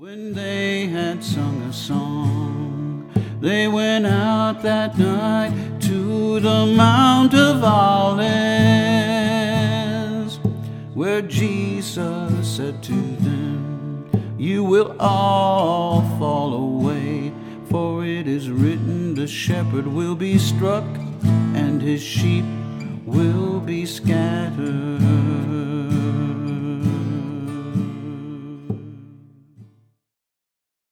When they had sung a song, they went out that night to the Mount of Olives, where Jesus said to them, You will all fall away, for it is written, The shepherd will be struck, and his sheep will be scattered.